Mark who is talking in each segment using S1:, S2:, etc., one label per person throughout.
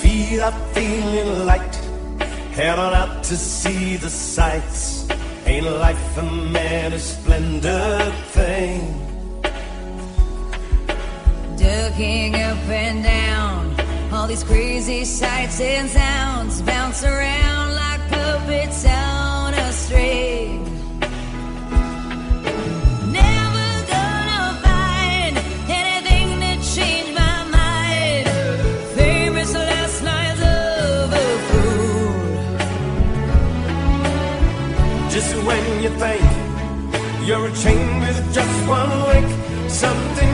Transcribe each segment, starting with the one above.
S1: feet are feeling light. Heading out to see the sights. Ain't life a man a splendid thing?
S2: Ducking up and down, all these crazy sights and sounds bounce around like puppets on
S1: you're a chain with just one link, something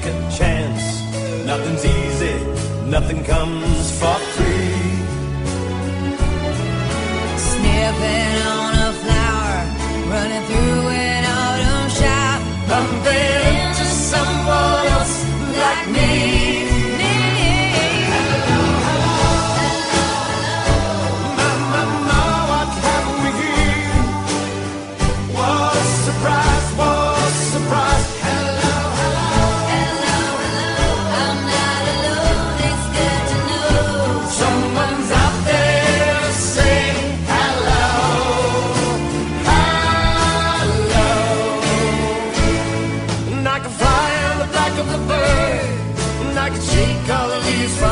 S1: take a chance. Nothing's easy, nothing comes for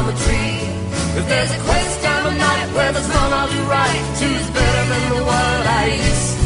S1: a tree. If there's a quest time of night where there's none I'll do right, choose better than the one I used